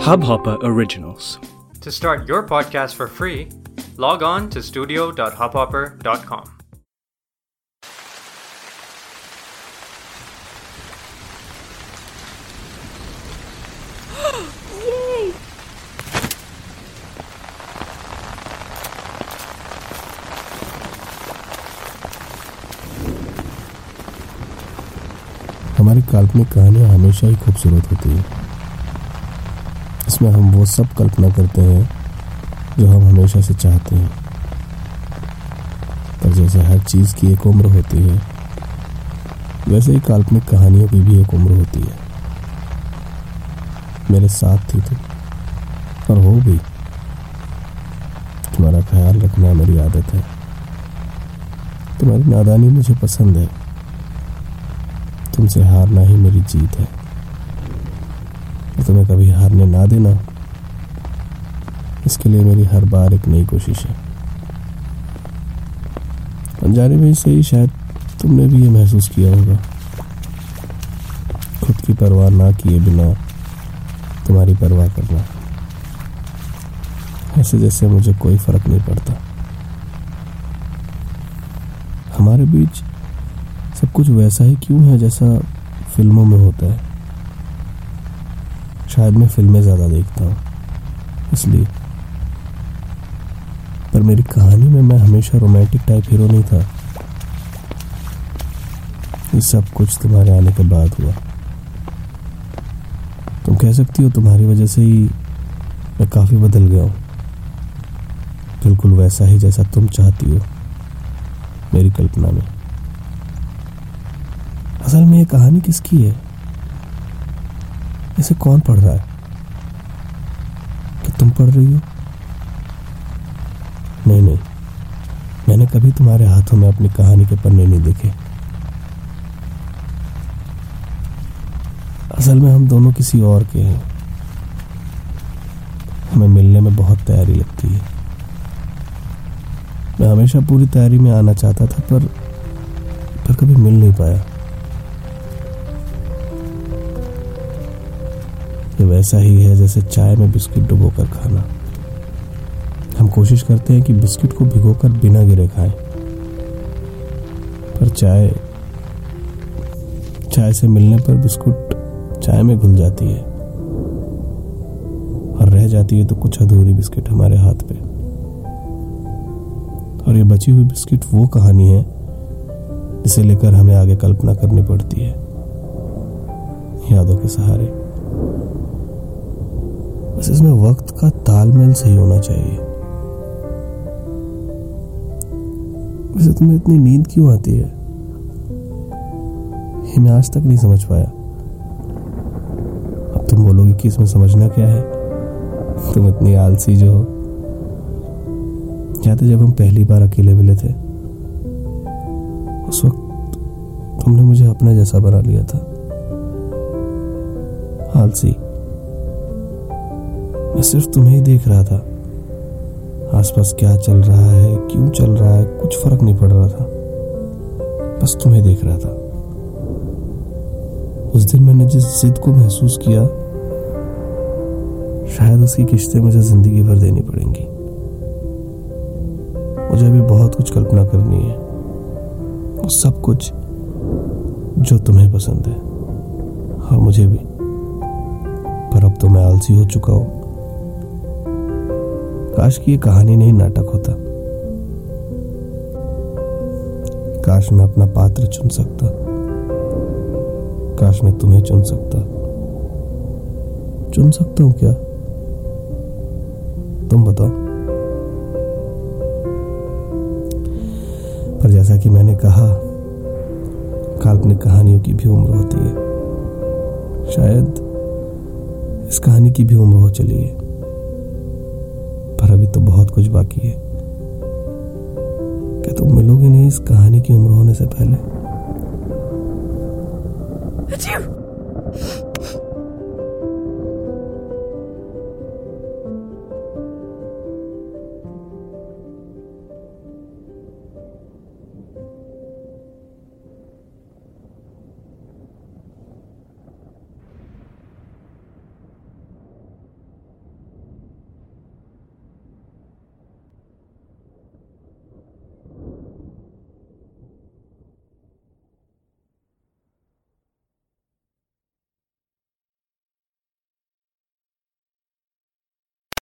Hubhopper Originals. To start your podcast for free, log on to studio.hubhopper.com. Yay! हमारी काल्पनिक कहानियां हमेशा ही खूबसूरत होती है इसमें हम वो सब कल्पना करते हैं जो हम हमेशा से चाहते हैं। पर जैसे हर चीज़ की एक उम्र होती है, वैसे ही काल्पनिक कहानियों की भी एक उम्र होती है। मेरे साथ थी तुम और हो भी तुम्हारा ख्याल रखना मेरी आदत है। तुम्हारी नादानी मुझे पसंद है। तुमसे हारना ही मेरी जीत है। तुम्हें कभी हारने ना देना। इसके लिए मेरी हर बार एक नई कोशिश है। अनजाने में से ही शायद तुमने भी ये महसूस किया होगा। खुद की परवाह ना किए बिना तुम्हारी परवाह करना। ऐसे जैसे मुझे कोई फ़र्क नहीं पड़ता। हमारे बीच सब कुछ वैसा ही क्यों है जैसा फ़िल्मों में होता है? शायद मैं फ़िल्में ज़्यादा देखता हूँ, इसलिए। पर मेरी कहानी में मैं हमेशा रोमांटिक टाइप हीरो नहीं था। ये सब कुछ तुम्हारे आने के बाद हुआ। तुम कह सकती हो तुम्हारी वजह से ही मैं काफ़ी बदल गया हूँ। बिल्कुल वैसा ही जैसा तुम चाहती हो, मेरी कल्पना में। असल में ये कहानी किसकी है? इसे कौन पढ़ रहा है? कि तुम पढ़ रही हो? नहीं नहीं। मैंने कभी तुम्हारे हाथों में अपनी कहानी के पन्ने नहीं देखे। असल में हम दोनों किसी और के हैं। हमें मिलने में बहुत तैयारी लगती है। मैं हमेशा पूरी तैयारी में आना चाहता था, पर पर कभी मिल नहीं पाया। ये वैसा ही है जैसे चाय में बिस्किट डुबोकर खाना। हम कोशिश करते हैं कि बिस्किट को भिगोकर बिना गिरे खाएँ। पर चाय चाय से मिलने पर बिस्कुट चाय में घुल जाती है। और रह जाती है तो कुछ अधूरी बिस्किट हमारे हाथ पे। और ये बची हुई बिस्किट वो कहानी है जिसे लेकर हमें आगे कल्पना करनी पड़ती है। यादों के सहारे। बस इसमें वक्त का तालमेल सही होना चाहिए। वैसे तुम्हें इतनी नींद क्यों आती है? ये मैं आज तक नहीं समझ पाया। अब तुम बोलोगे कि इसमें समझना क्या है? तुम इतनी आलसी जो हो। है जब हम पहली बार अकेले मिले थे? उस वक्त तुमने मुझे अपना जैसा बना लिया था। आलसी। मैं सिर्फ़ तुम्हें ही देख रहा था। आसपास क्या चल रहा है, क्यों चल रहा है, कुछ फ़र्क नहीं पड़ रहा था। बस तुम्हें देख रहा था। उस दिन मैंने जिस जिद को महसूस किया, शायद उसकी किश्तें मुझे ज़िंदगी भर देनी पड़ेंगी। मुझे अभी बहुत कुछ कल्पना करनी है। वो सब कुछ जो तुम्हें पसंद है। और मुझे भी। पर अब तो मैं आलसी हो चुका हूँ। काश की ये कहानी नहीं नाटक होता। काश मैं अपना पात्र चुन सकता। काश मैं तुम्हें चुन सकता। चुन सकता हूँ क्या? तुम बताओ। पर जैसा कि मैंने कहा काल्पनिक कहानियों की भी उम्र होती है। शायद इस कहानी की भी उम्र हो चली है। तो बहुत कुछ बाकी है। क्या तुम मिलोगे नहीं इस कहानी की उम्र होने से पहले?